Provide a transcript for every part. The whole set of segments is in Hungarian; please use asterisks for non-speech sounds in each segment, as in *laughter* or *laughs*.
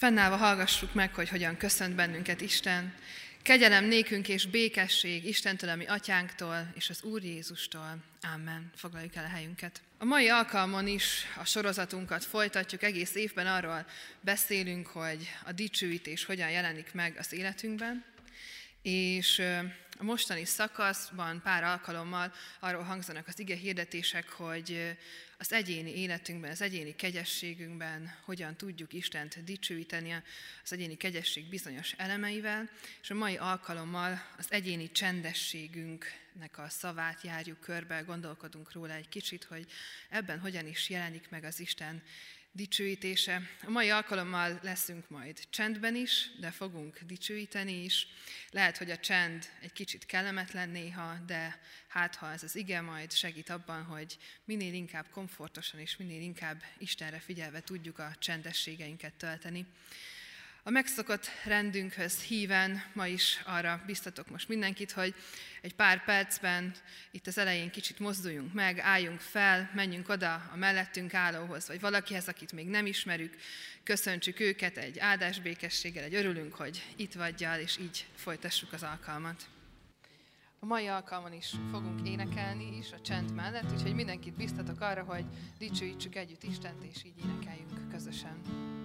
Fennállva hallgassuk meg, hogy hogyan köszönt bennünket Isten. Kegyelem nékünk és békesség Istentől, ami atyánktól és az Úr Jézustól. Amen. Foglaljuk el a helyünket. A mai alkalmon is a sorozatunkat folytatjuk. Egész évben arról beszélünk, hogy a dicsőítés hogyan jelenik meg az életünkben. És a mostani szakaszban pár alkalommal arról hangzanak az ige hirdetések, hogy az egyéni életünkben, az egyéni kegyességünkben hogyan tudjuk Istent dicsőíteni az egyéni kegyesség bizonyos elemeivel, és a mai alkalommal az egyéni csendességünknek a szavát járjuk körbe, gondolkodunk róla egy kicsit, hogy ebben hogyan is jelenik meg az Isten dicsőítése. A mai alkalommal leszünk majd csendben is, de fogunk dicsőíteni is. Lehet, hogy a csend egy kicsit kellemetlen néha, de hát ha ez az ige majd segít abban, hogy minél inkább komfortosan és minél inkább Istenre figyelve tudjuk a csendességeinket tölteni. A megszokott rendünkhöz híven ma is arra biztatok most mindenkit, hogy egy pár percben itt az elején kicsit mozduljunk meg, álljunk fel, menjünk oda a mellettünk állóhoz, vagy valakihez, akit még nem ismerük, köszöntsük őket egy áldásbékességgel, egy örülünk, hogy itt vagyjal, és így folytassuk az alkalmat. A mai alkalmon is fogunk énekelni is a csend mellett, úgyhogy mindenkit biztatok arra, hogy dicsőítsük együtt Istent, és így énekeljünk közösen.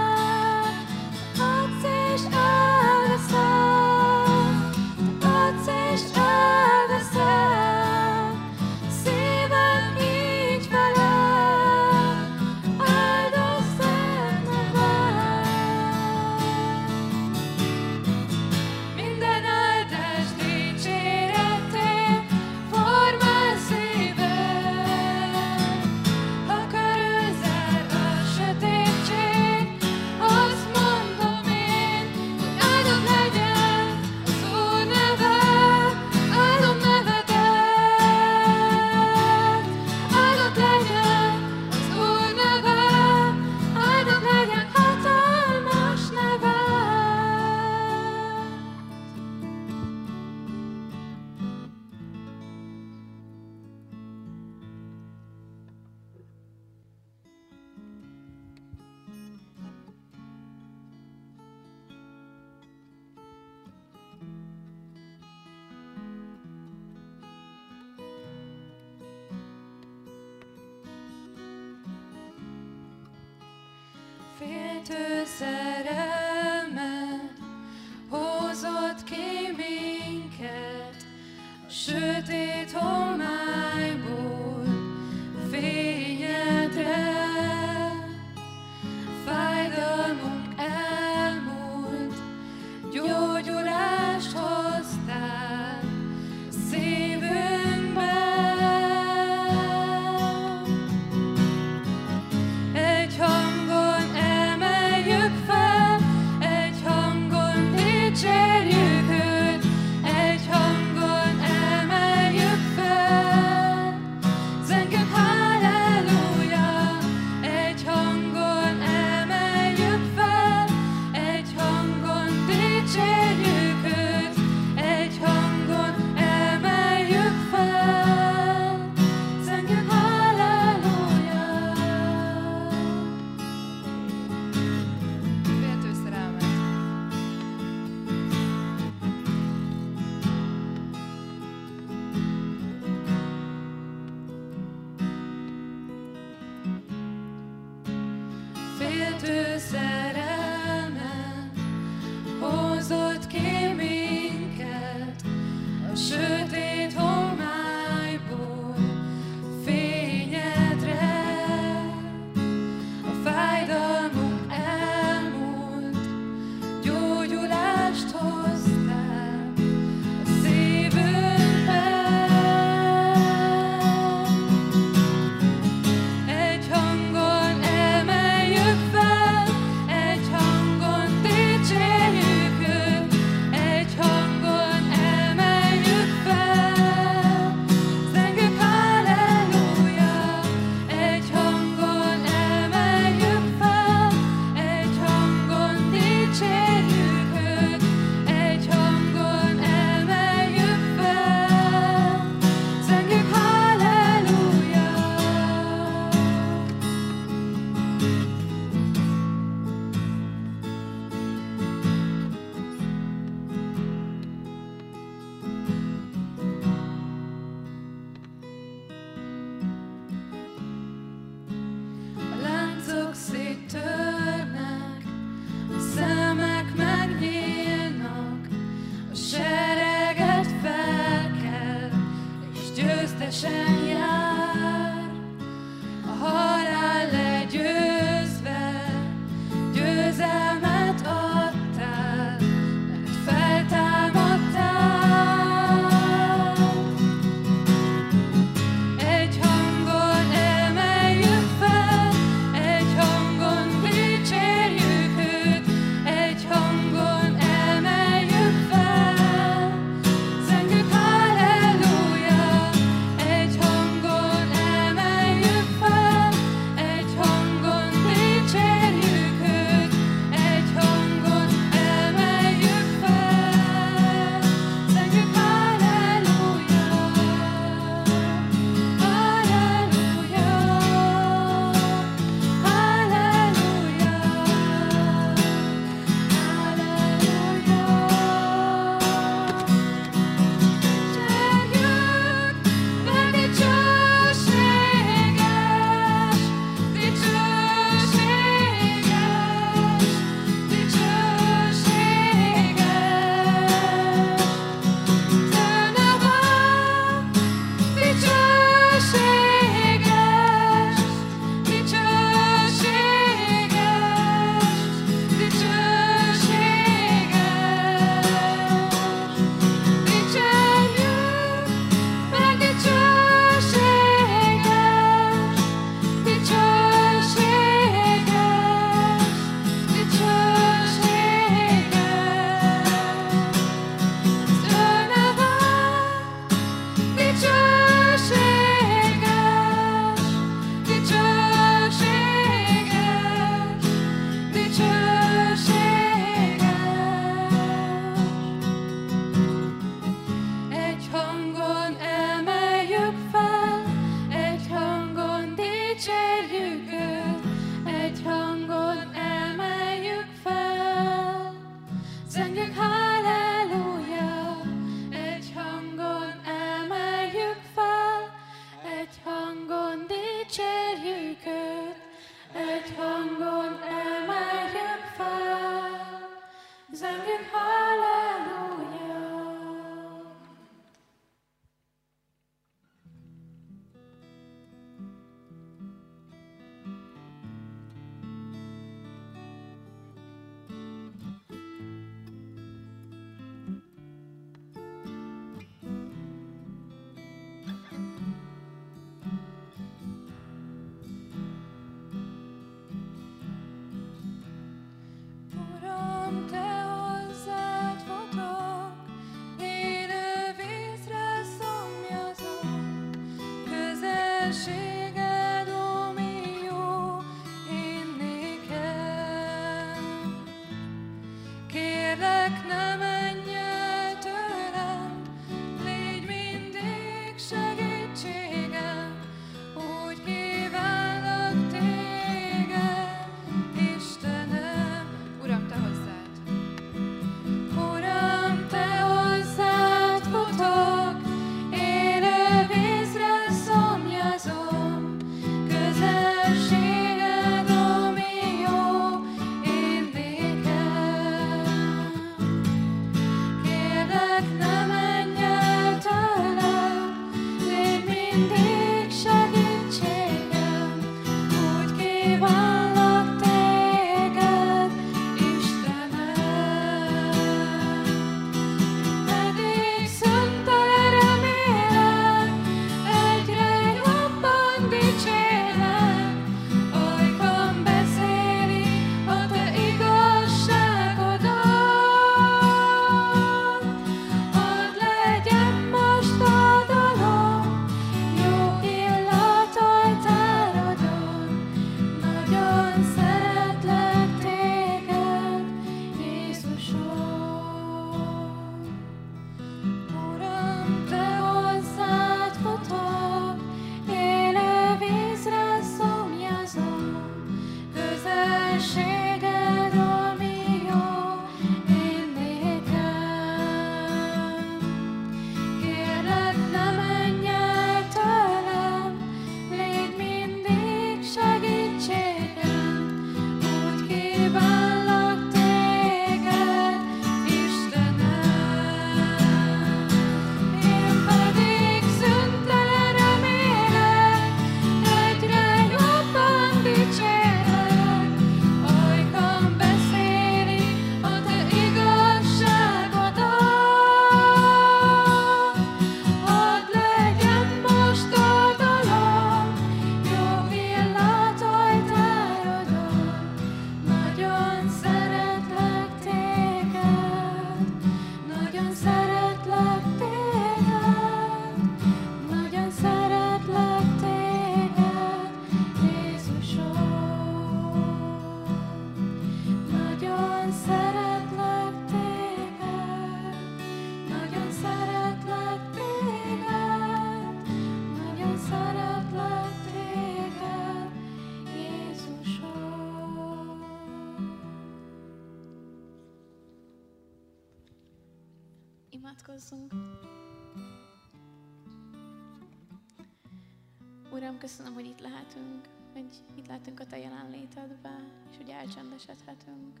Lehetünk, hogy itt lehetünk a Te jelenlétedbe, és hogy elcsendesedhetünk.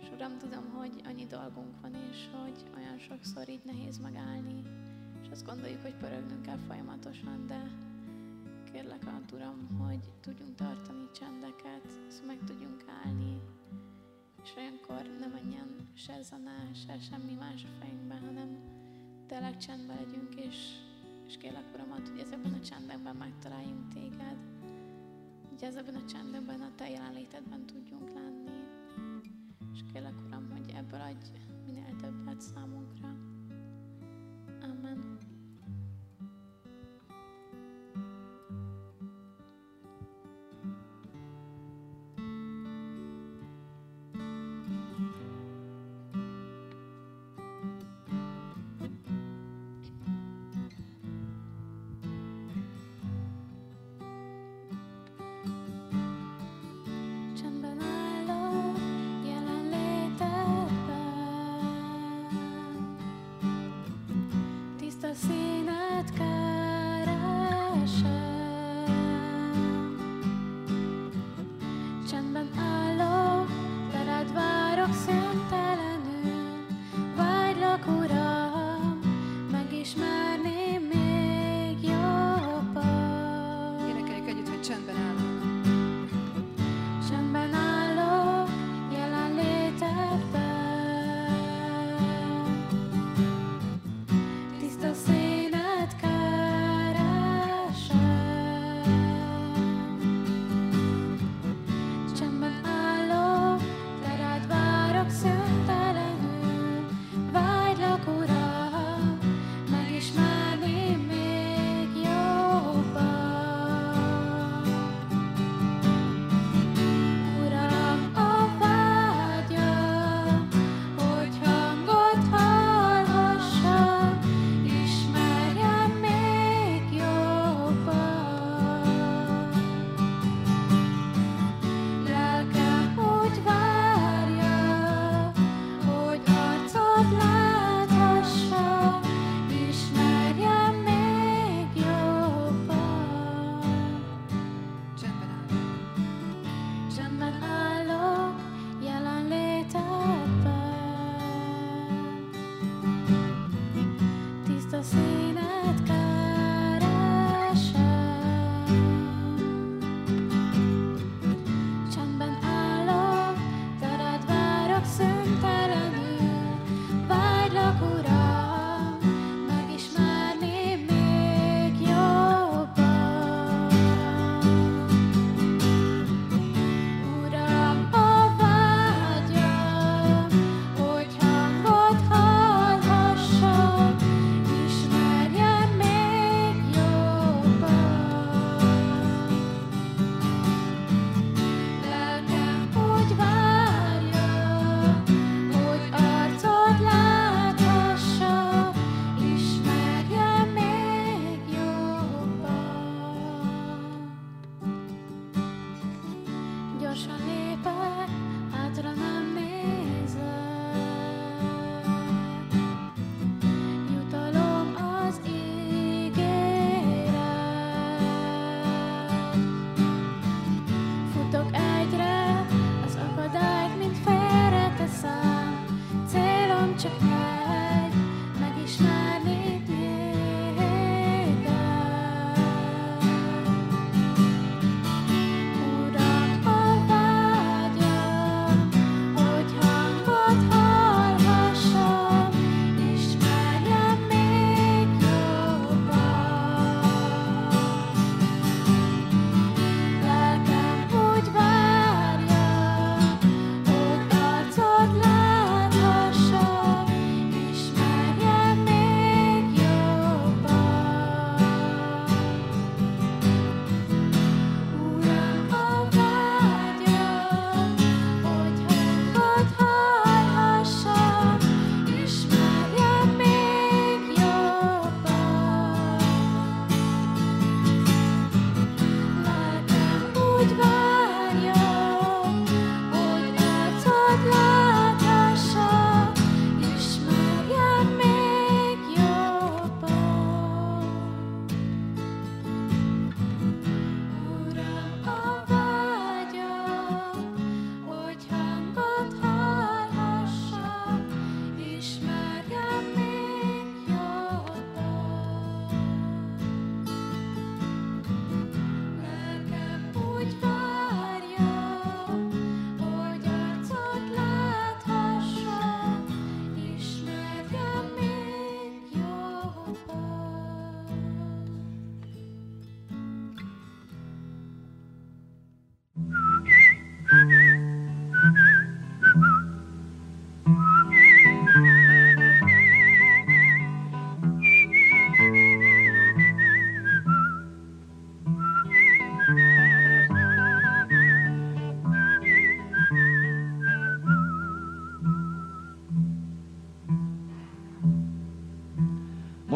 És Uram, tudom, hogy annyi dolgunk van, és hogy olyan sokszor így nehéz megállni, és azt gondoljuk, hogy pörögnünk kell folyamatosan, de kérlek, Ad, Uram, hogy tudjunk tartani csendeket, és meg tudjunk állni, és olyankor ne menjen se zene, se semmi más a fejünkbe, hanem tényleg csendben legyünk, és, és kérlek Uramat, hogy ezekben a csendekben megtaláljunk téged, hogy ezekben a csendekben a te jelenlétedben tudjunk lenni. És kérlek Uram, hogy ebből adj minél többet számunkra. Amen.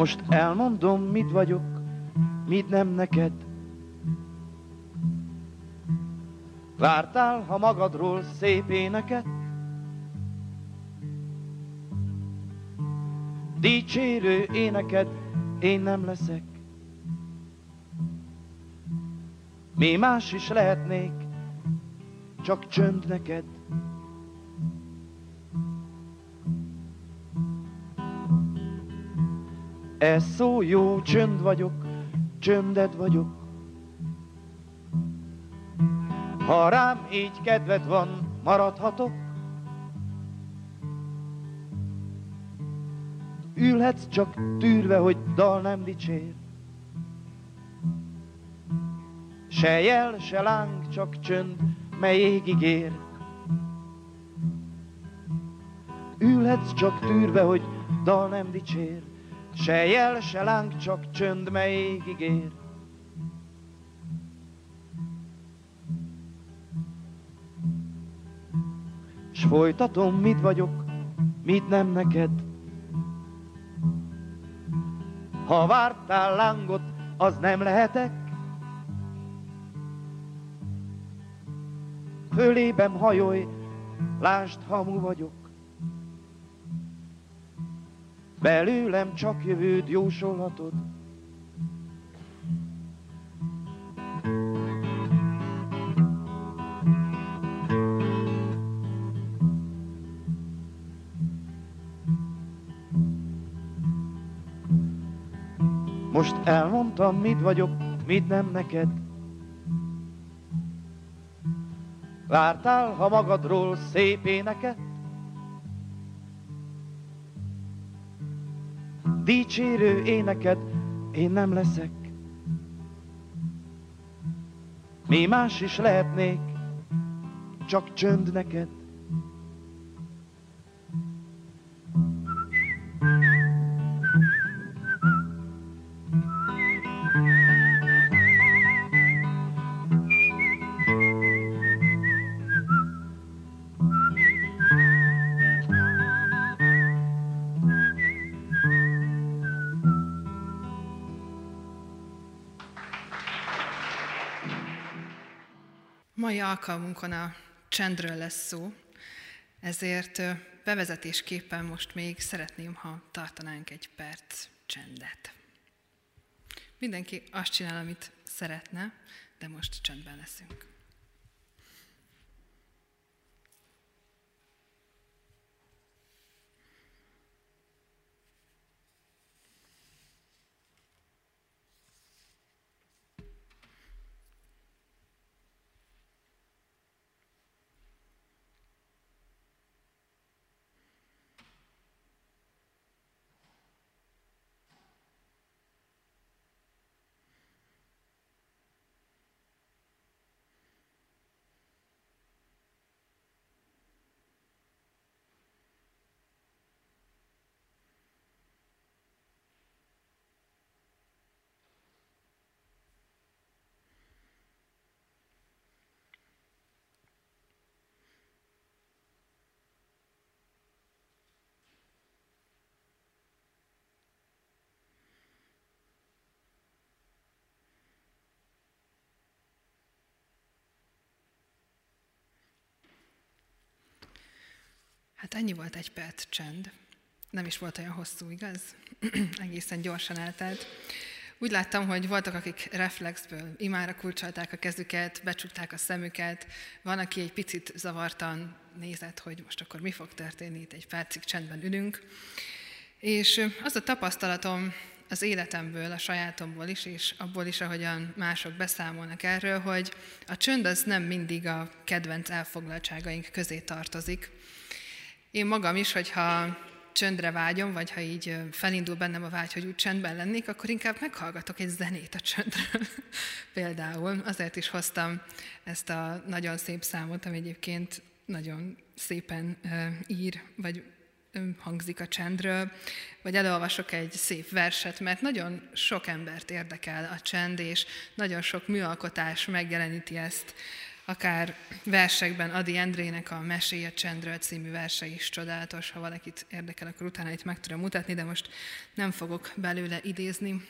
Most elmondom, mit vagyok, mit nem neked. Vártál, ha magadról szép éneket? Dicsérő éneked, én nem leszek. Mi más is lehetnék, csak csönd neked. Ez szó jó, csönd vagyok, csönded vagyok. Ha rám így kedved van, maradhatok. Ülhetsz csak tűrve, hogy dal nem dicsér. Se jel, se láng, csak csönd, mely égig ér. Ülhetsz csak tűrve, hogy dal nem dicsér. Se jel, se láng, csak csönd, mely égig ér. S folytatom, mit vagyok, mit nem neked. Ha vártál lángot, az nem lehetek. Fölébem hajolj, lásd, hamu vagyok. Belőlem csak jövőd jósolhatod. Most elmondtam, mit vagyok, mit nem neked. Vártál, ha magadról szép éneket? Dicsérő éneked, én nem leszek. Mi más is lehetnék, csak csönd neked. Alkalmunkon a csendről lesz szó, ezért bevezetésképpen most még szeretném, ha tartanánk egy perc csendet. Mindenki azt csinál, amit szeretne, de most csendben leszünk. Hát ennyi volt egy perc csend. Nem is volt olyan hosszú, igaz? *clears throat* Egészen gyorsan eltelt. Úgy láttam, hogy voltak, akik reflexből imára kulcsolták a kezüket, becsukták a szemüket, van, aki egy picit zavartan nézett, hogy most akkor mi fog történni, itt egy percig csendben ülünk. És az a tapasztalatom az életemből, a sajátomból is, és abból is, ahogyan mások beszámolnak erről, hogy a csönd az nem mindig a kedvenc elfoglaltságaink közé tartozik. Én magam is, hogyha csöndre vágyom, vagy ha így felindul bennem a vágy, hogy úgy csendben lennék, akkor inkább meghallgatok egy zenét a csöndről. *laughs* Például azért is hoztam ezt a nagyon szép számot, ami egyébként nagyon szépen ír, vagy hangzik a csendről, vagy elolvasok egy szép verset, mert nagyon sok embert érdekel a csend, és nagyon sok műalkotás megjeleníti ezt. Akár versekben Adi Endrének a Meséje csendről című verse is csodálatos, ha valakit érdekel, akkor utána itt meg tudom mutatni, de most nem fogok belőle idézni.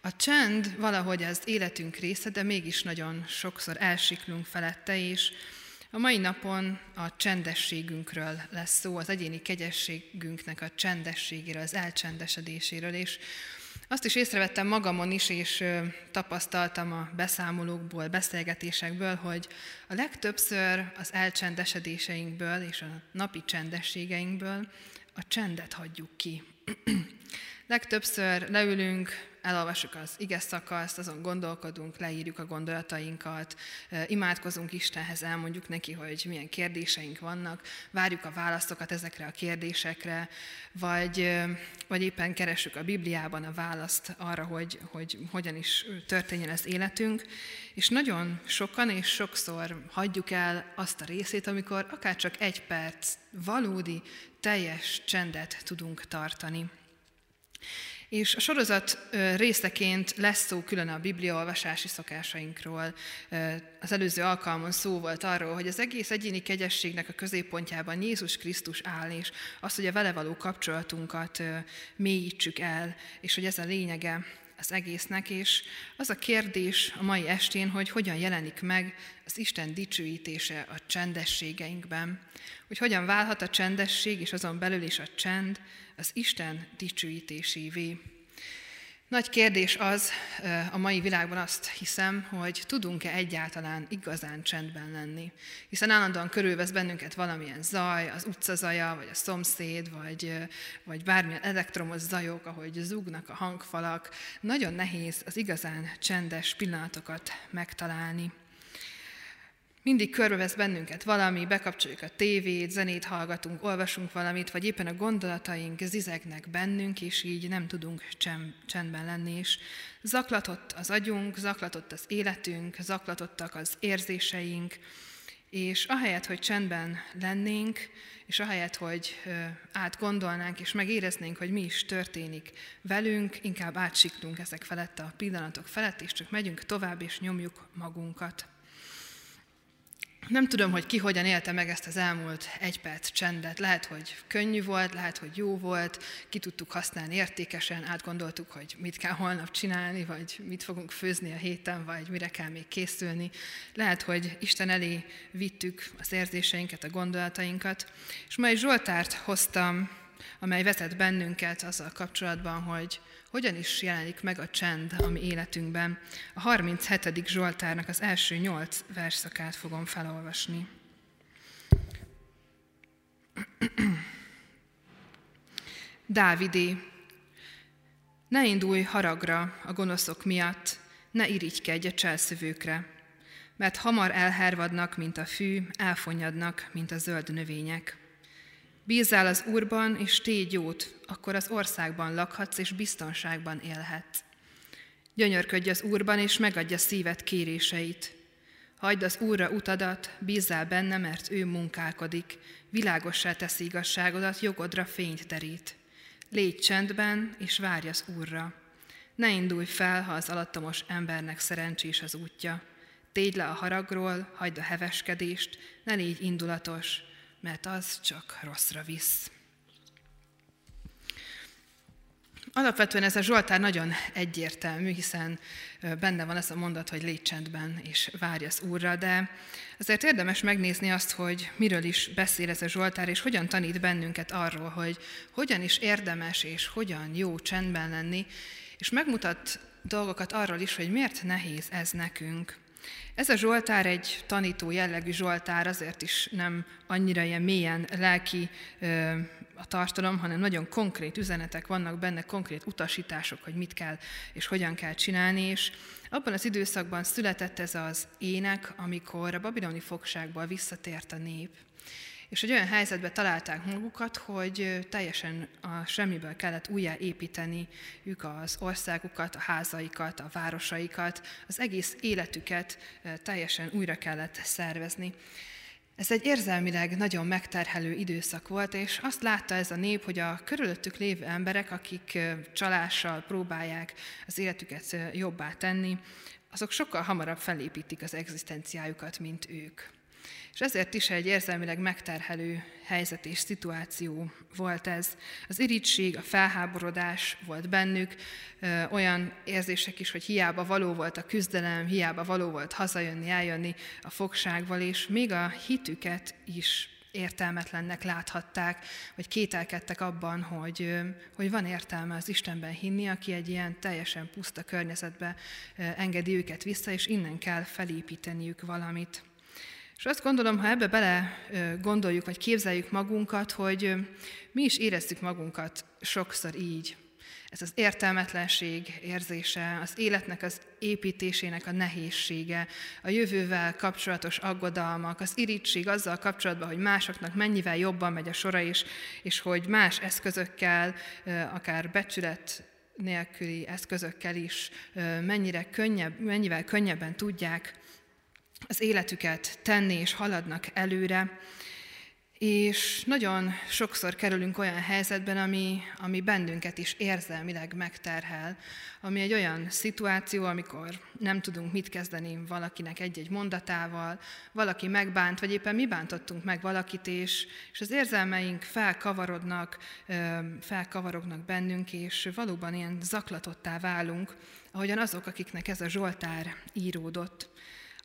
A csend valahogy az életünk része, de mégis nagyon sokszor elsiklunk felette, és a mai napon a csendességünkről lesz szó, az egyéni kegyességünknek a csendességéről, az elcsendesedéséről, és azt is észrevettem magamon is, és tapasztaltam a beszámolókból, beszélgetésekből, hogy a legtöbbször az elcsendesedéseinkből és a napi csendességeinkből a csendet hagyjuk ki. *clears throat* Legtöbbször leülünk, elolvasjuk az ige szakaszt, azon gondolkodunk, leírjuk a gondolatainkat, imádkozunk Istenhez, elmondjuk neki, hogy milyen kérdéseink vannak, várjuk a válaszokat ezekre a kérdésekre, vagy, vagy éppen keressük a Bibliában a választ arra, hogy, hogy hogyan is történjen az életünk, és nagyon sokan és sokszor hagyjuk el azt a részét, amikor akár csak egy perc valódi, teljes csendet tudunk tartani. És a sorozat részeként lesz szó külön a bibliaolvasási szokásainkról. Az előző alkalmon szó volt arról, hogy az egész egyéni kegyességnek a középpontjában Jézus Krisztus áll, és az, hogy a vele való kapcsolatunkat mélyítsük el, és hogy ez a lényege az egésznek, és az a kérdés a mai estén, hogy hogyan jelenik meg az Isten dicsőítése a csendességeinkben, hogy hogyan válhat a csendesség, és azon belül is a csend az Isten dicsőítésévé. Nagy kérdés az a mai világban azt hiszem, hogy tudunk-e egyáltalán igazán csendben lenni. Hiszen állandóan körülvesz bennünket valamilyen zaj, az utcazaja, vagy a szomszéd, vagy, vagy bármilyen elektromos zajok, ahogy zugnak a hangfalak. Nagyon nehéz az igazán csendes pillanatokat megtalálni. Mindig körbevesz bennünket valami, bekapcsoljuk a tévét, zenét hallgatunk, olvasunk valamit, vagy éppen a gondolataink zizegnek bennünk, és így nem tudunk csendben lenni. És zaklatott az agyunk, zaklatott az életünk, zaklatottak az érzéseink, és ahelyett, hogy csendben lennénk, és ahelyett, hogy átgondolnánk és megéreznénk, hogy mi is történik velünk, inkább átsiklunk ezek felett a pillanatok felett, és csak megyünk tovább, és nyomjuk magunkat. Nem tudom, hogy ki hogyan élte meg ezt az elmúlt egy perc csendet. Lehet, hogy könnyű volt, lehet, hogy jó volt, ki tudtuk használni értékesen, átgondoltuk, hogy mit kell holnap csinálni, vagy mit fogunk főzni a héten, vagy mire kell még készülni. Lehet, hogy Isten elé vittük az érzéseinket, a gondolatainkat. És ma egy Zsoltárt hoztam, amely vezet bennünket azzal kapcsolatban, hogy hogyan is jelenik meg a csend a mi életünkben. A 37. Zsoltárnak az első nyolc verszakát fogom felolvasni. *clears throat* Dávidé, ne indulj haragra a gonoszok miatt, ne irigykedj a cselszövőkre, mert hamar elhervadnak, mint a fű, elfonyadnak, mint a zöld növények. Bízzál az Úrban, és tégy jót, akkor az országban lakhatsz, és biztonságban élhetsz. Gyönyörködj az Úrban, és megadja szíved kéréseit. Hagyd az Úrra utadat, bízzál benne, mert ő munkálkodik, világossá teszi igazságodat, jogodra fényt terít. Légy csendben, és várj az Úrra. Ne indulj fel, ha az alattomos embernek szerencsés az útja. Tégy le a haragról, hagyd a heveskedést, ne légy indulatos, mert az csak rosszra visz. Alapvetően ez a Zsoltár nagyon egyértelmű, hiszen benne van ez a mondat, hogy légy csendben és várj az Úrra, de azért érdemes megnézni azt, hogy miről is beszél ez a Zsoltár, és hogyan tanít bennünket arról, hogy hogyan is érdemes és hogyan jó csendben lenni, és megmutat dolgokat arról is, hogy miért nehéz ez nekünk. Ez a Zsoltár egy tanító jellegű Zsoltár, azért is nem annyira ilyen mélyen lelki a tartalom, hanem nagyon konkrét üzenetek vannak benne, konkrét utasítások, hogy mit kell és hogyan kell csinálni, és abban az időszakban született ez az ének, amikor a babiloni fogságból visszatért a nép. És egy olyan helyzetbe találták magukat, hogy teljesen a semmiből kellett újjá építeni ők az országukat, a házaikat, a városaikat, az egész életüket teljesen újra kellett szervezni. Ez egy érzelmileg nagyon megterhelő időszak volt, és azt látta ez a nép, hogy a körülöttük lévő emberek, akik csalással próbálják az életüket jobbá tenni, azok sokkal hamarabb felépítik az egzisztenciájukat, mint ők. És ezért is egy érzelmileg megterhelő helyzet és szituáció volt ez. Az irítség, a felháborodás volt bennük, ö, olyan érzések is, hogy hiába való volt a küzdelem, hiába való volt hazajönni, eljönni a fogságval, és még a hitüket is értelmetlennek láthatták, vagy kételkedtek abban, hogy, hogy van értelme az Istenben hinni, aki egy ilyen teljesen puszta környezetbe engedi őket vissza, és innen kell felépíteniük valamit. És azt gondolom, ha ebbe bele gondoljuk, vagy képzeljük magunkat, hogy mi is érezzük magunkat sokszor így. Ez az értelmetlenség érzése, az életnek az építésének a nehézsége, a jövővel kapcsolatos aggodalmak, az irítség azzal kapcsolatban, hogy másoknak mennyivel jobban megy a sora is, és hogy más eszközökkel, akár becsület nélküli eszközökkel is mennyire könnyebb, mennyivel könnyebben tudják az életüket tenni és haladnak előre, és nagyon sokszor kerülünk olyan helyzetben, ami, ami bennünket is érzelmileg megterhel, ami egy olyan szituáció, amikor nem tudunk mit kezdeni valakinek egy-egy mondatával, valaki megbánt, vagy éppen mi bántottunk meg valakit, és, és az érzelmeink felkavarodnak, felkavarognak bennünk, és valóban ilyen zaklatottá válunk, ahogyan azok, akiknek ez a Zsoltár íródott.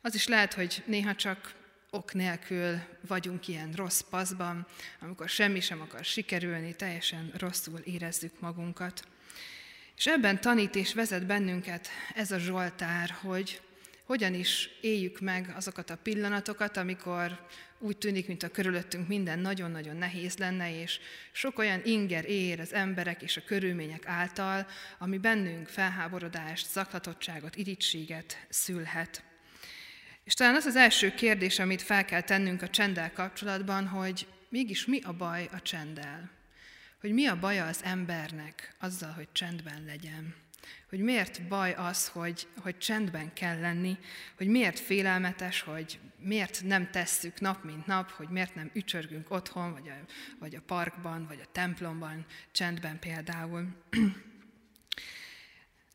Az is lehet, hogy néha csak ok nélkül vagyunk ilyen rossz paszban, amikor semmi sem akar sikerülni, teljesen rosszul érezzük magunkat. És ebben tanít és vezet bennünket ez a Zsoltár, hogy hogyan is éljük meg azokat a pillanatokat, amikor úgy tűnik, mint a körülöttünk minden nagyon-nagyon nehéz lenne, és sok olyan inger ér az emberek és a körülmények által, ami bennünk felháborodást, zaklatottságot, irítséget szülhet. És talán az az első kérdés, amit fel kell tennünk a csenddel kapcsolatban, hogy mégis mi a baj a csenddel? Hogy mi a baja az embernek azzal, hogy csendben legyen? Hogy miért baj az, hogy, hogy csendben kell lenni, hogy miért félelmetes, hogy miért nem tesszük nap mint nap, hogy miért nem ücsörgünk otthon, vagy a, vagy a parkban, vagy a templomban, csendben például. *clears throat*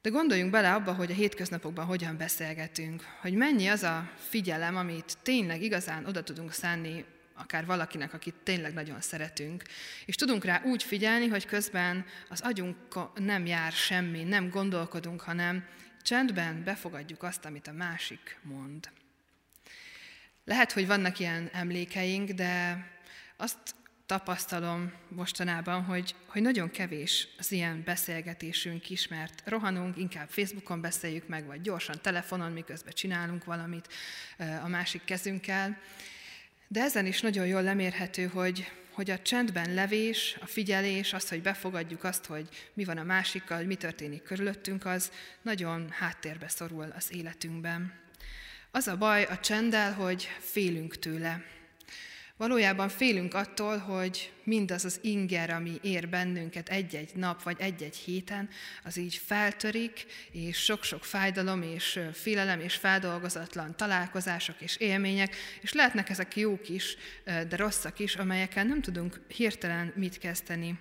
De gondoljunk bele abba, hogy a hétköznapokban hogyan beszélgetünk, hogy mennyi az a figyelem, amit tényleg igazán oda tudunk szánni akár valakinek, akit tényleg nagyon szeretünk. És tudunk rá úgy figyelni, hogy közben az agyunk nem jár semmi, nem gondolkodunk, hanem csendben befogadjuk azt, amit a másik mond. Lehet, hogy vannak ilyen emlékeink, de azt tapasztalom mostanában, hogy, hogy nagyon kevés az ilyen beszélgetésünk is, mert rohanunk, inkább Facebookon beszéljük meg, vagy gyorsan telefonon, miközben csinálunk valamit a másik kezünkkel. De ezen is nagyon jól lemérhető, hogy, hogy a csendben levés, a figyelés, az, hogy befogadjuk azt, hogy mi van a másikkal, mi történik körülöttünk, az nagyon háttérbe szorul az életünkben. Az a baj a csenddel, hogy félünk tőle, Valójában félünk attól, hogy mindaz az inger, ami ér bennünket egy-egy nap vagy egy-egy héten, az így feltörik, és sok-sok fájdalom és félelem és feldolgozatlan találkozások és élmények, és lehetnek ezek jók is, de rosszak is, amelyekkel nem tudunk hirtelen mit kezdeni.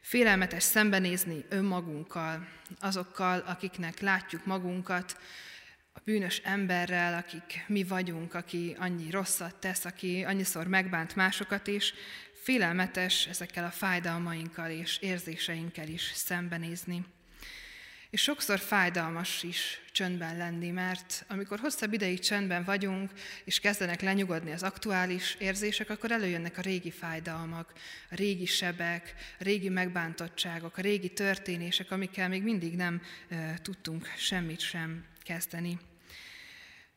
Félelmetes szembenézni önmagunkkal, azokkal, akiknek látjuk magunkat, a bűnös emberrel, akik mi vagyunk, aki annyi rosszat tesz, aki annyiszor megbánt másokat is, félelmetes ezekkel a fájdalmainkkal és érzéseinkkel is szembenézni. És sokszor fájdalmas is csöndben lenni, mert amikor hosszabb ideig csendben vagyunk, és kezdenek lenyugodni az aktuális érzések, akkor előjönnek a régi fájdalmak, a régi sebek, a régi megbántottságok, a régi történések, amikkel még mindig nem e, tudtunk semmit sem kezdeni.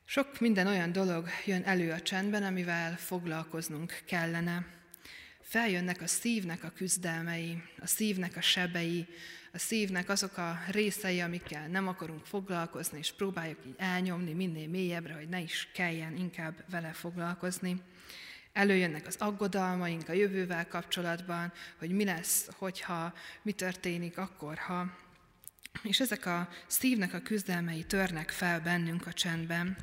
Sok minden olyan dolog jön elő a csendben, amivel foglalkoznunk kellene. Feljönnek a szívnek a küzdelmei, a szívnek a sebei, a szívnek azok a részei, amikkel nem akarunk foglalkozni, és próbáljuk így elnyomni minél mélyebbre, hogy ne is kelljen inkább vele foglalkozni. Előjönnek az aggodalmaink a jövővel kapcsolatban, hogy mi lesz, hogyha, mi történik akkor, ha. És ezek a szívnek a küzdelmei törnek fel bennünk a csendben.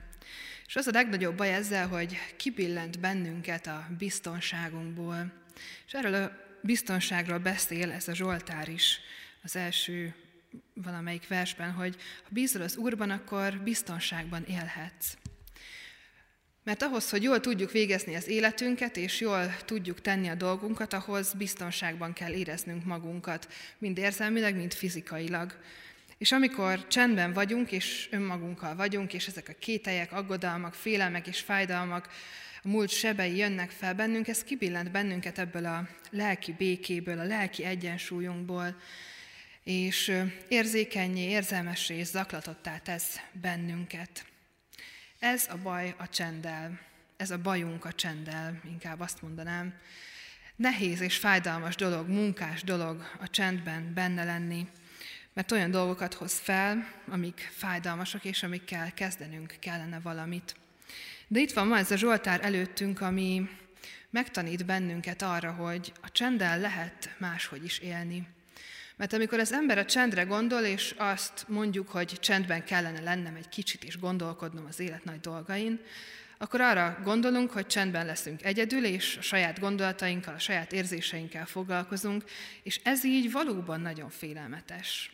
És az a legnagyobb baj ezzel, hogy kibillent bennünket a biztonságunkból. És erről a biztonságról beszél ez a Zsoltár is az első valamelyik versben, hogy ha bízol az Úrban, akkor biztonságban élhetsz. Mert ahhoz, hogy jól tudjuk végezni az életünket, és jól tudjuk tenni a dolgunkat, ahhoz biztonságban kell éreznünk magunkat, mind érzelmileg, mind fizikailag. És amikor csendben vagyunk, és önmagunkkal vagyunk, és ezek a kételyek, aggodalmak, félelmek és fájdalmak, a múlt sebei jönnek fel bennünk, ez kibillent bennünket ebből a lelki békéből, a lelki egyensúlyunkból, és érzékenyé, érzelmessé és zaklatottá tesz bennünket. Ez a baj a csenddel, ez a bajunk a csenddel, inkább azt mondanám. Nehéz és fájdalmas dolog, munkás dolog a csendben benne lenni, mert olyan dolgokat hoz fel, amik fájdalmasak, és amikkel kezdenünk kellene valamit. De itt van ma ez a Zsoltár előttünk, ami megtanít bennünket arra, hogy a csenddel lehet máshogy is élni. Mert amikor az ember a csendre gondol, és azt mondjuk, hogy csendben kellene lennem egy kicsit, és gondolkodnom az élet nagy dolgain, akkor arra gondolunk, hogy csendben leszünk egyedül, és a saját gondolatainkkal, a saját érzéseinkkel foglalkozunk, és ez így valóban nagyon félelmetes.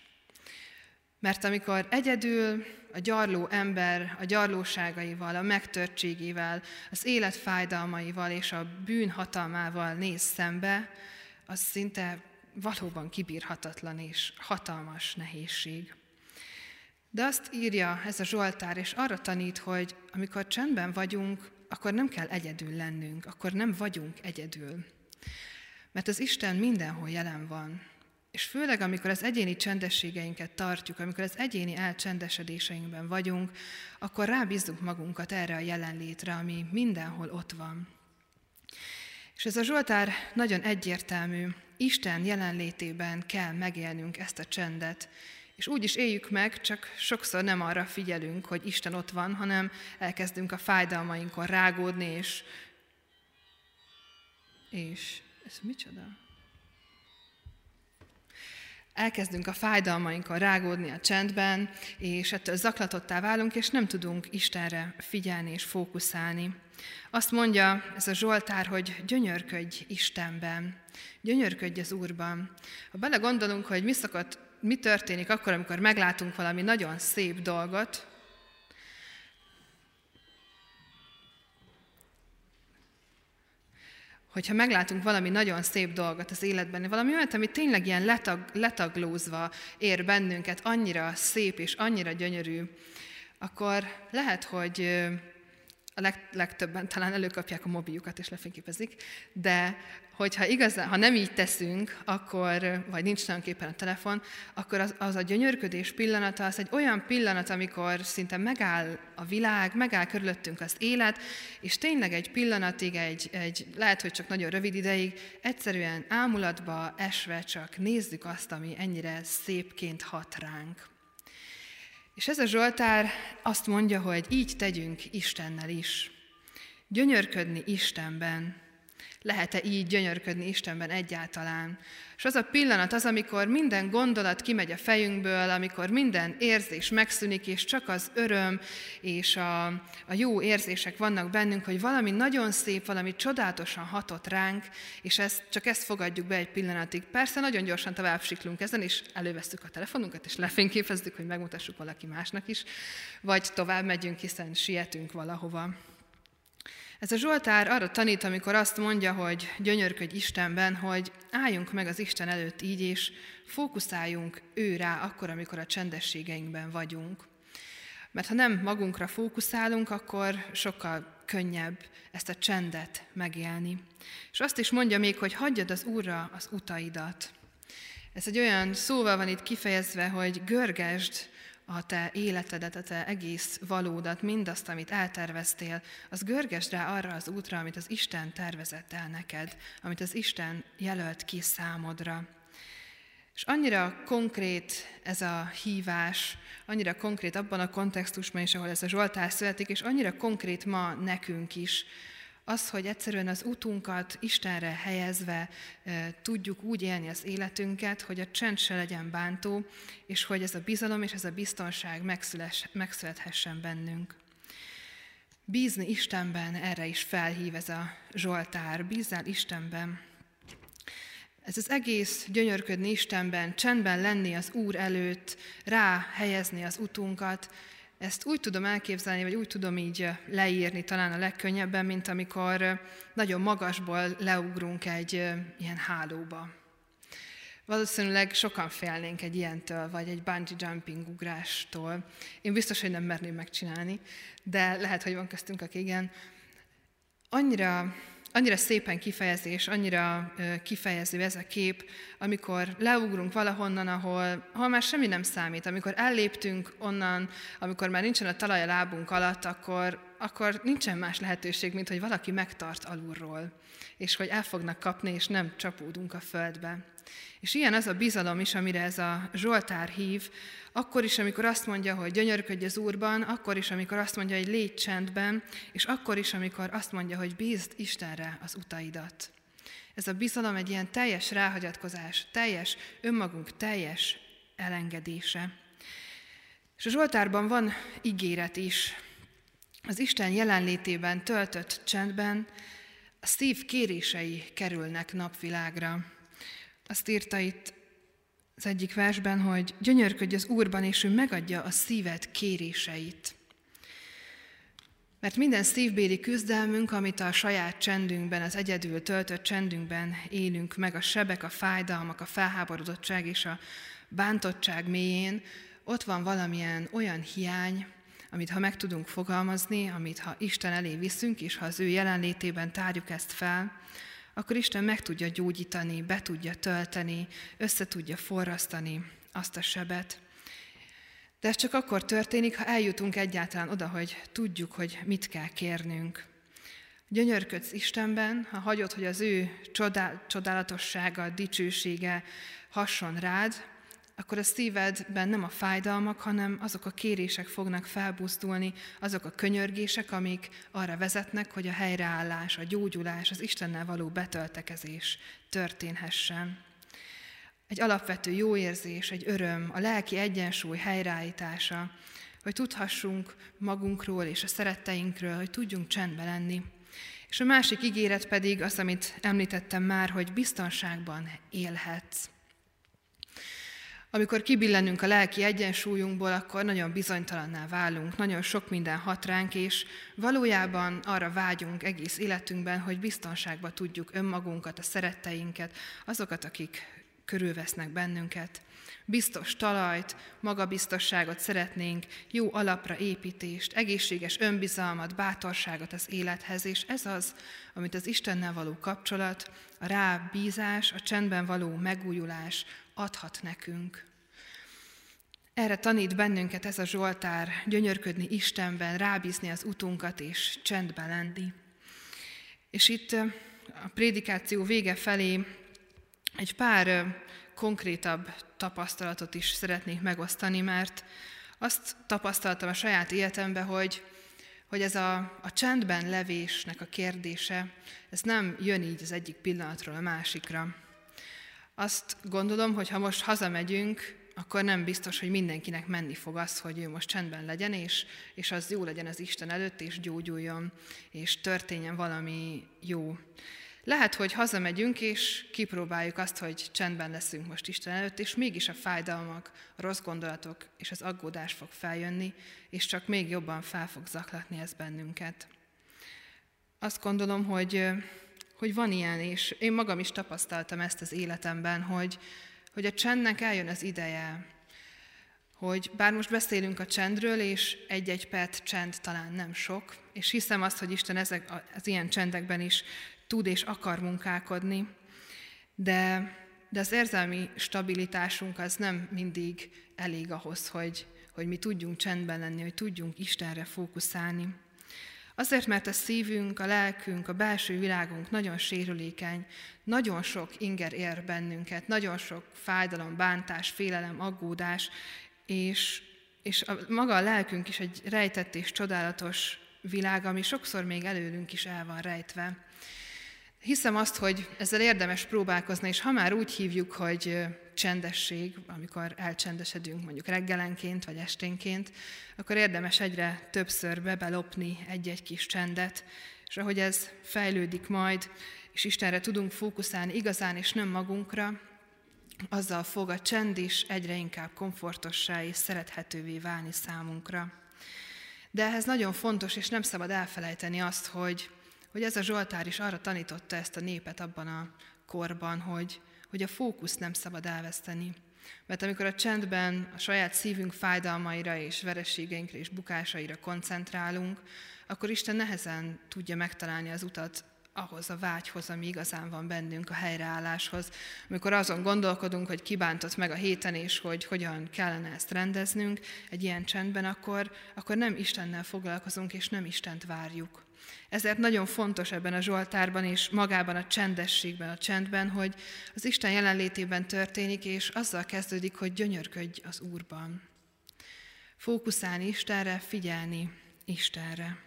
Mert amikor egyedül a gyarló ember a gyarlóságaival, a megtörtségével, az élet fájdalmaival és a bűn hatalmával néz szembe, az szinte valóban kibírhatatlan és hatalmas nehézség. De azt írja ez a Zsoltár, és arra tanít, hogy amikor csendben vagyunk, akkor nem kell egyedül lennünk, akkor nem vagyunk egyedül. Mert az Isten mindenhol jelen van. És főleg, amikor az egyéni csendességeinket tartjuk, amikor az egyéni elcsendesedéseinkben vagyunk, akkor rábízzuk magunkat erre a jelenlétre, ami mindenhol ott van. És ez a Zsoltár nagyon egyértelmű, Isten jelenlétében kell megélnünk ezt a csendet, és úgy is éljük meg, csak sokszor nem arra figyelünk, hogy Isten ott van, hanem elkezdünk a fájdalmainkon rágódni, és, és ez micsoda? elkezdünk a fájdalmainkon rágódni a csendben, és ettől zaklatottá válunk, és nem tudunk Istenre figyelni és fókuszálni. Azt mondja ez a Zsoltár, hogy gyönyörködj Istenben, gyönyörködj az Úrban. Ha belegondolunk, hogy mi, szokott, mi történik akkor, amikor meglátunk valami nagyon szép dolgot, hogyha meglátunk valami nagyon szép dolgot az életben, valami olyat, ami tényleg ilyen letag, letaglózva ér bennünket, annyira szép és annyira gyönyörű, akkor lehet, hogy a leg, legtöbben talán előkapják a mobiljukat és lefényképezik, de hogyha igazán, ha nem így teszünk, akkor, vagy nincs nagyon képen a telefon, akkor az, az a gyönyörködés pillanata, az egy olyan pillanat, amikor szinte megáll a világ, megáll körülöttünk az élet, és tényleg egy pillanatig, egy, egy, lehet, hogy csak nagyon rövid ideig, egyszerűen ámulatba esve csak nézzük azt, ami ennyire szépként hat ránk. És ez a Zsoltár azt mondja, hogy így tegyünk Istennel is. Gyönyörködni Istenben. Lehet-e így gyönyörködni Istenben egyáltalán? És az a pillanat az, amikor minden gondolat kimegy a fejünkből, amikor minden érzés megszűnik, és csak az öröm és a, a jó érzések vannak bennünk, hogy valami nagyon szép, valami csodálatosan hatott ránk, és ezt, csak ezt fogadjuk be egy pillanatig. Persze nagyon gyorsan tovább siklunk ezen, és elővesztük a telefonunkat, és lefényképezzük, hogy megmutassuk valaki másnak is, vagy tovább megyünk, hiszen sietünk valahova. Ez a Zsoltár arra tanít, amikor azt mondja, hogy gyönyörködj Istenben, hogy álljunk meg az Isten előtt így, és fókuszáljunk ő rá akkor, amikor a csendességeinkben vagyunk. Mert ha nem magunkra fókuszálunk, akkor sokkal könnyebb ezt a csendet megélni. És azt is mondja még, hogy hagyjad az Úrra az utaidat. Ez egy olyan szóval van itt kifejezve, hogy görgesd a te életedet, a te egész valódat, mindazt, amit elterveztél, az görgesd rá arra az útra, amit az Isten tervezett el neked, amit az Isten jelölt ki számodra. És annyira konkrét ez a hívás, annyira konkrét abban a kontextusban is, ahol ez a Zsoltár születik, és annyira konkrét ma nekünk is, az, hogy egyszerűen az utunkat Istenre helyezve tudjuk úgy élni az életünket, hogy a csend se legyen bántó, és hogy ez a bizalom és ez a biztonság megszülethessen bennünk. Bízni Istenben, erre is felhív ez a Zsoltár. Bízzál Istenben. Ez az egész gyönyörködni Istenben, csendben lenni az Úr előtt, rá helyezni az utunkat, ezt úgy tudom elképzelni, vagy úgy tudom így leírni talán a legkönnyebben, mint amikor nagyon magasból leugrunk egy ilyen hálóba. Valószínűleg sokan félnénk egy ilyentől, vagy egy bungee jumping ugrástól. Én biztos, hogy nem merném megcsinálni, de lehet, hogy van köztünk, aki igen. Annyira annyira szépen kifejezés, annyira kifejező ez a kép, amikor leugrunk valahonnan, ahol, ahol már semmi nem számít, amikor elléptünk onnan, amikor már nincsen a talaj a lábunk alatt, akkor, akkor nincsen más lehetőség, mint hogy valaki megtart alulról, és hogy el fognak kapni, és nem csapódunk a földbe. És ilyen az a bizalom is, amire ez a Zsoltár hív, akkor is, amikor azt mondja, hogy gyönyörködj az Úrban, akkor is, amikor azt mondja, hogy légy csendben, és akkor is, amikor azt mondja, hogy bízd Istenre az utaidat. Ez a bizalom egy ilyen teljes ráhagyatkozás, teljes önmagunk teljes elengedése. És a Zsoltárban van ígéret is. Az Isten jelenlétében töltött csendben a szív kérései kerülnek napvilágra. Azt írta itt az egyik versben, hogy gyönyörködj az Úrban, és ő megadja a szíved kéréseit. Mert minden szívbéli küzdelmünk, amit a saját csendünkben, az egyedül töltött csendünkben élünk meg, a sebek, a fájdalmak, a felháborodottság és a bántottság mélyén, ott van valamilyen olyan hiány, amit ha meg tudunk fogalmazni, amit ha Isten elé viszünk, és ha az ő jelenlétében tárjuk ezt fel, akkor Isten meg tudja gyógyítani, be tudja tölteni, össze tudja forrasztani azt a sebet. De ez csak akkor történik, ha eljutunk egyáltalán oda, hogy tudjuk, hogy mit kell kérnünk. Gyönyörködsz Istenben, ha hagyod, hogy az ő csodál, csodálatossága, dicsősége hasson rád, akkor a szívedben nem a fájdalmak, hanem azok a kérések fognak felbuzdulni, azok a könyörgések, amik arra vezetnek, hogy a helyreállás, a gyógyulás, az Istennel való betöltekezés történhessen. Egy alapvető jó érzés, egy öröm, a lelki egyensúly helyreállítása, hogy tudhassunk magunkról és a szeretteinkről, hogy tudjunk csendben lenni. És a másik ígéret pedig az, amit említettem már, hogy biztonságban élhetsz. Amikor kibillenünk a lelki egyensúlyunkból, akkor nagyon bizonytalanná válunk, nagyon sok minden hat ránk, és valójában arra vágyunk egész életünkben, hogy biztonságba tudjuk önmagunkat, a szeretteinket, azokat, akik körülvesznek bennünket. Biztos talajt, magabiztosságot szeretnénk, jó alapra építést, egészséges önbizalmat, bátorságot az élethez, és ez az, amit az Istennel való kapcsolat, a rábízás, a csendben való megújulás, adhat nekünk. Erre tanít bennünket ez a Zsoltár, gyönyörködni Istenben, rábízni az utunkat és csendben lenni. És itt a prédikáció vége felé egy pár konkrétabb tapasztalatot is szeretnék megosztani, mert azt tapasztaltam a saját életemben, hogy, hogy ez a, a csendben levésnek a kérdése, ez nem jön így az egyik pillanatról a másikra. Azt gondolom, hogy ha most hazamegyünk, akkor nem biztos, hogy mindenkinek menni fog az, hogy ő most csendben legyen, és, és az jó legyen az Isten előtt, és gyógyuljon, és történjen valami jó. Lehet, hogy hazamegyünk, és kipróbáljuk azt, hogy csendben leszünk most Isten előtt, és mégis a fájdalmak, a rossz gondolatok és az aggódás fog feljönni, és csak még jobban fel fog zaklatni ez bennünket. azt gondolom, hogy, hogy van ilyen, és én magam is tapasztaltam ezt az életemben, hogy, hogy a csendnek eljön az ideje, hogy bár most beszélünk a csendről, és egy-egy perc csend talán nem sok, és hiszem azt, hogy Isten ezek, az ilyen csendekben is tud és akar munkálkodni, de, de az érzelmi stabilitásunk az nem mindig elég ahhoz, hogy, hogy mi tudjunk csendben lenni, hogy tudjunk Istenre fókuszálni. Azért, mert a szívünk, a lelkünk, a belső világunk nagyon sérülékeny, nagyon sok inger ér bennünket, nagyon sok fájdalom, bántás, félelem, aggódás, és, és a, maga a lelkünk is egy rejtett és csodálatos világ, ami sokszor még előlünk is el van rejtve. Hiszem azt, hogy ezzel érdemes próbálkozni, és ha már úgy hívjuk, hogy csendesség, amikor elcsendesedünk mondjuk reggelenként vagy esténként, akkor érdemes egyre többször bebelopni egy-egy kis csendet, és ahogy ez fejlődik majd, és Istenre tudunk fókuszálni igazán és nem magunkra, azzal fog a csend is egyre inkább komfortossá és szerethetővé válni számunkra. De ehhez nagyon fontos, és nem szabad elfelejteni azt, hogy, hogy ez a Zsoltár is arra tanította ezt a népet abban a korban, hogy, hogy a fókusz nem szabad elveszteni. Mert amikor a csendben a saját szívünk fájdalmaira és verességeinkre és bukásaira koncentrálunk, akkor Isten nehezen tudja megtalálni az utat ahhoz a vágyhoz, ami igazán van bennünk, a helyreálláshoz. Amikor azon gondolkodunk, hogy kibántott meg a héten, és hogy hogyan kellene ezt rendeznünk egy ilyen csendben, akkor, akkor nem Istennel foglalkozunk, és nem Istent várjuk. Ezért nagyon fontos ebben a Zsoltárban és magában a csendességben, a csendben, hogy az Isten jelenlétében történik, és azzal kezdődik, hogy gyönyörködj az Úrban. Fókuszálni Istenre, figyelni Istenre.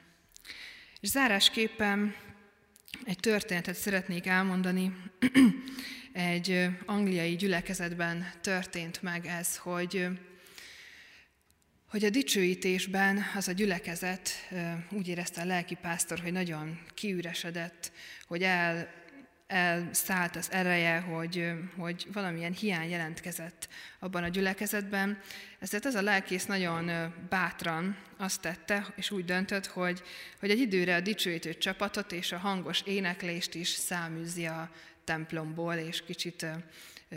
És zárásképpen egy történetet szeretnék elmondani. *clears throat* Egy angliai gyülekezetben történt meg ez, hogy hogy a dicsőítésben az a gyülekezet úgy érezte a lelki pásztor, hogy nagyon kiüresedett, hogy el, elszállt az ereje, hogy, hogy valamilyen hiány jelentkezett abban a gyülekezetben. Ezért ez a lelkész nagyon bátran azt tette, és úgy döntött, hogy, hogy egy időre a dicsőítő csapatot és a hangos éneklést is száműzi a templomból, és kicsit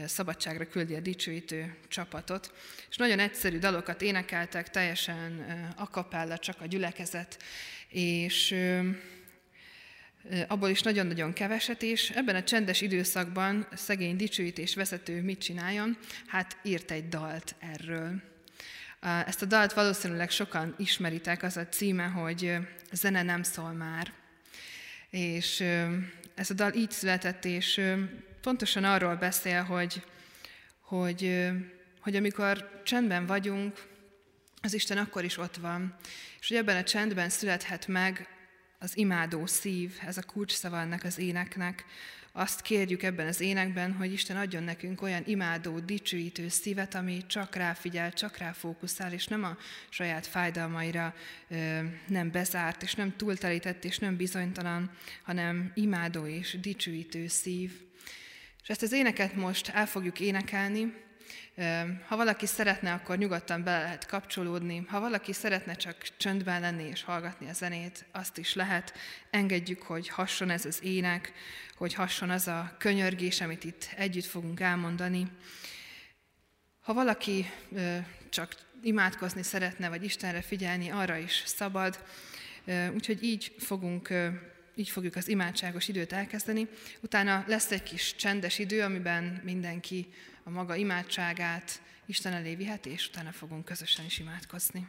szabadságra küldi a dicsőítő csapatot. És nagyon egyszerű dalokat énekeltek, teljesen akapella, csak a gyülekezet, és abból is nagyon-nagyon keveset, és ebben a csendes időszakban a szegény dicsőítés vezető mit csináljon? Hát írt egy dalt erről. Ezt a dalt valószínűleg sokan ismeritek, az a címe, hogy Zene nem szól már. És ez a dal így született, és pontosan arról beszél, hogy, hogy, hogy amikor csendben vagyunk, az Isten akkor is ott van. És hogy ebben a csendben születhet meg az imádó szív, ez a kulcsszava ennek az éneknek. Azt kérjük ebben az énekben, hogy Isten adjon nekünk olyan imádó, dicsőítő szívet, ami csak rá figyel, csak rá fókuszál, és nem a saját fájdalmaira nem bezárt, és nem túltelített, és nem bizonytalan, hanem imádó és dicsőítő szív. És ezt az éneket most el fogjuk énekelni. Ha valaki szeretne, akkor nyugodtan bele lehet kapcsolódni. Ha valaki szeretne csak csöndben lenni és hallgatni a zenét, azt is lehet. Engedjük, hogy hasson ez az ének, hogy hasson az a könyörgés, amit itt együtt fogunk elmondani. Ha valaki csak imádkozni szeretne, vagy Istenre figyelni, arra is szabad. Úgyhogy így fogunk így fogjuk az imádságos időt elkezdeni. Utána lesz egy kis csendes idő, amiben mindenki a maga imádságát Isten elé viheti, és utána fogunk közösen is imádkozni.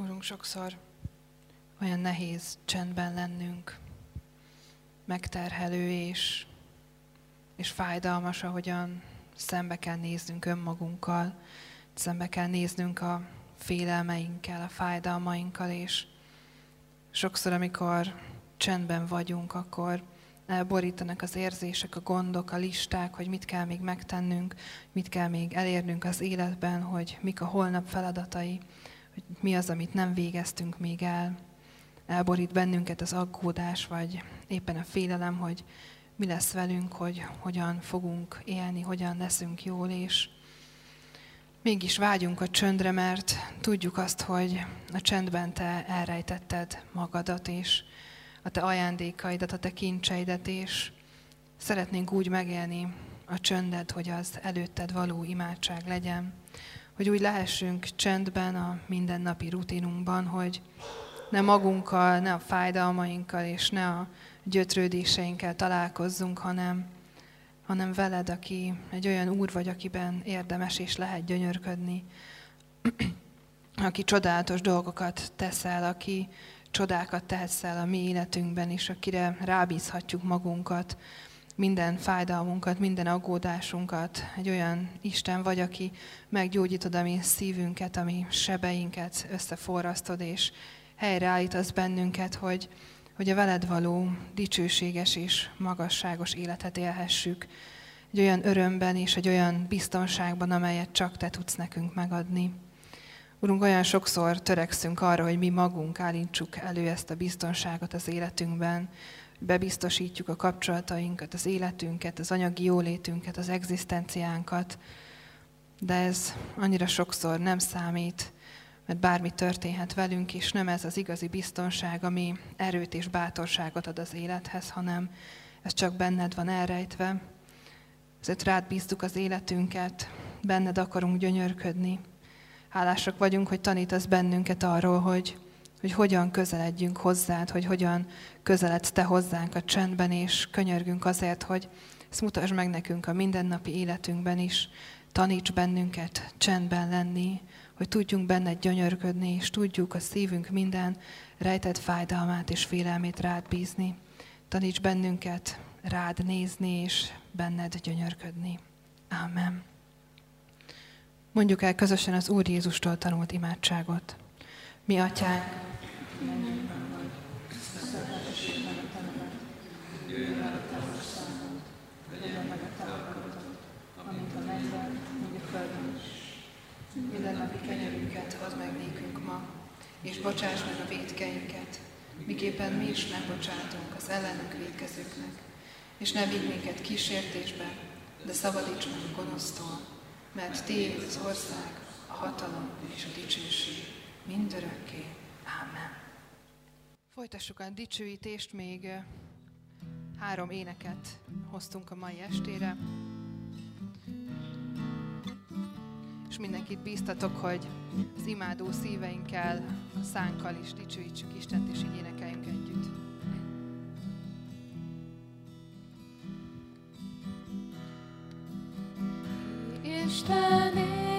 Úrunk, sokszor olyan nehéz csendben lennünk, megterhelő és, és fájdalmas, ahogyan szembe kell néznünk önmagunkkal, szembe kell néznünk a félelmeinkkel, a fájdalmainkkal, és sokszor, amikor csendben vagyunk, akkor elborítanak az érzések, a gondok, a listák, hogy mit kell még megtennünk, mit kell még elérnünk az életben, hogy mik a holnap feladatai, hogy mi az, amit nem végeztünk még el. Elborít bennünket az aggódás, vagy éppen a félelem, hogy mi lesz velünk, hogy hogyan fogunk élni, hogyan leszünk jól, és mégis vágyunk a csöndre, mert tudjuk azt, hogy a csendben te elrejtetted magadat, és a te ajándékaidat, a te kincseidet, és szeretnénk úgy megélni a csöndet, hogy az előtted való imádság legyen, hogy úgy lehessünk csendben a mindennapi rutinunkban, hogy ne magunkkal, ne a fájdalmainkkal és ne a gyötrődéseinkkel találkozzunk, hanem, hanem veled, aki egy olyan úr vagy, akiben érdemes és lehet gyönyörködni, *clears throat* aki csodálatos dolgokat teszel, aki csodákat tehetsz el a mi életünkben, és akire rábízhatjuk magunkat, minden fájdalmunkat, minden aggódásunkat. Egy olyan Isten vagy, aki meggyógyítod a mi szívünket, a mi sebeinket, összeforrasztod, és helyreállítasz bennünket, hogy, hogy a veled való dicsőséges és magasságos életet élhessük. Egy olyan örömben és egy olyan biztonságban, amelyet csak Te tudsz nekünk megadni. Urunk, olyan sokszor törekszünk arra, hogy mi magunk állítsuk elő ezt a biztonságot az életünkben, bebiztosítjuk a kapcsolatainkat, az életünket, az anyagi jólétünket, az egzisztenciánkat, de ez annyira sokszor nem számít, mert bármi történhet velünk, és nem ez az igazi biztonság, ami erőt és bátorságot ad az élethez, hanem ez csak benned van elrejtve. Ezért rád bíztuk az életünket, benned akarunk gyönyörködni. Hálásak vagyunk, hogy tanítasz bennünket arról, hogy, hogy hogyan közeledjünk hozzád, hogy hogyan közeledsz te hozzánk a csendben, és könyörgünk azért, hogy ezt mutasd meg nekünk a mindennapi életünkben is, taníts bennünket csendben lenni, hogy tudjunk benned gyönyörködni, és tudjuk a szívünk minden rejtett fájdalmát és félelmét rád bízni. Taníts bennünket rád nézni, és benned gyönyörködni. Amen. Mondjuk el közösen az Úr Jézustól tanult imádságot. Mi atyánk, minden napi kenyerünket add meg ma, és bocsáss meg a védkeinket, miképpen mi is megbocsátunk az ellenünk védkezőknek. És ne vigy minket kísértésbe, de szabadíts meg a gonosztól, mert Tiéd az ország, a hatalom és a dicsőség mindörökké. Ámen. Folytassuk a dicsőítést, még három éneket hoztunk a mai estére. És mindenkit bíztatok, hogy az imádó szíveinkkel, a szánkkal is dicsőítsük Istent, és így énekeljünk együtt. Istenének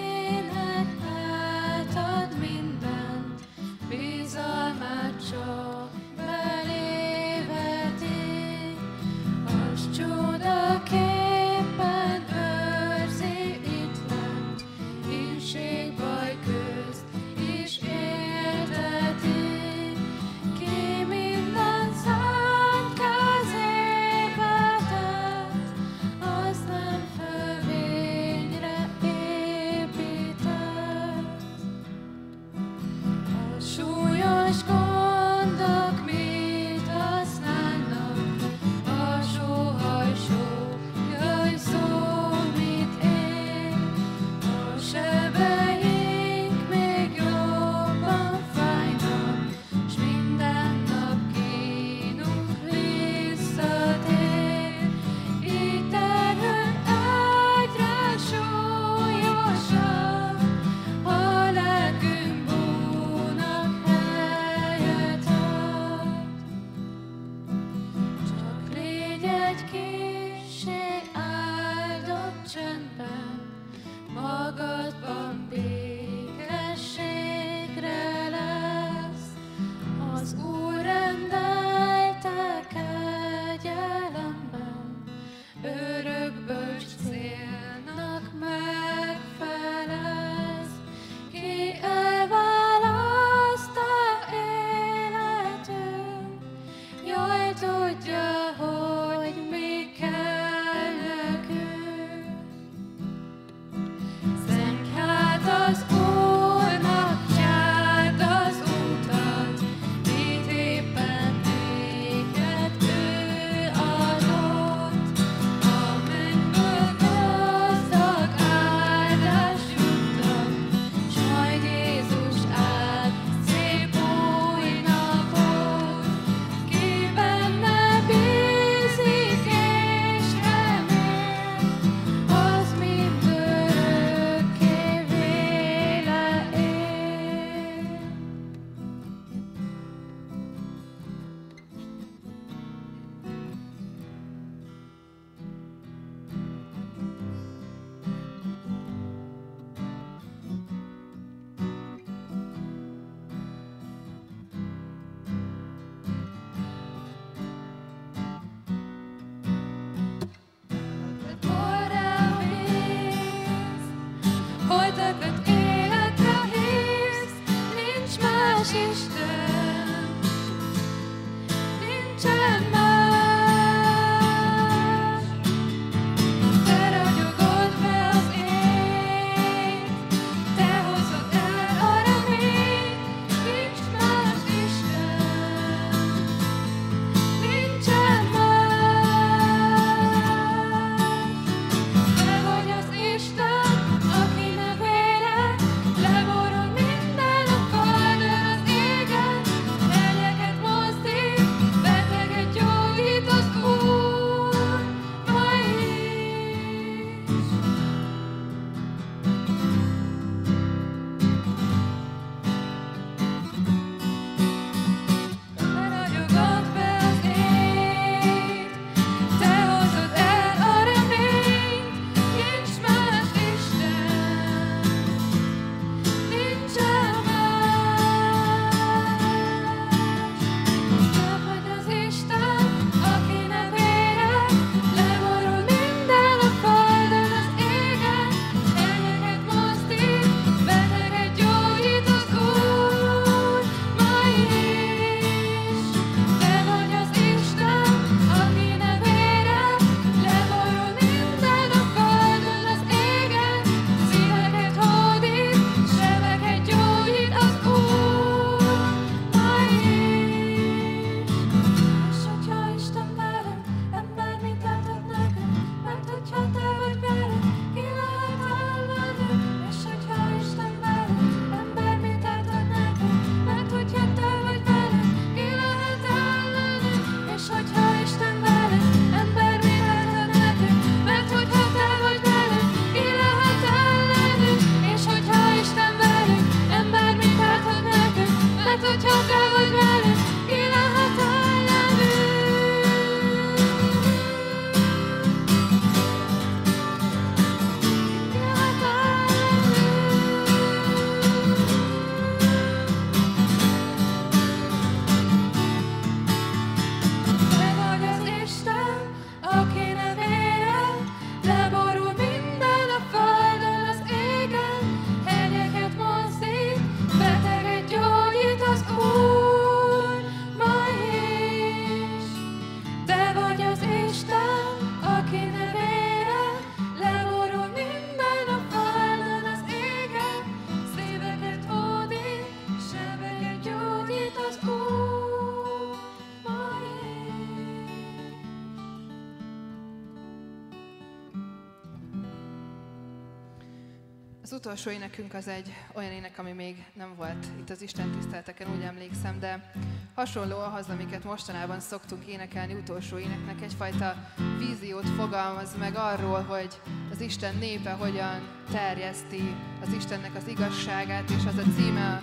utolsó énekünk az egy olyan ének, ami még nem volt itt az Isten tiszteleteken, úgy emlékszem, de hasonló ahhoz, amiket mostanában szoktunk énekelni utolsó éneknek, egyfajta víziót fogalmaz meg arról, hogy az Isten népe hogyan terjeszti az Istennek az igazságát, és az a címe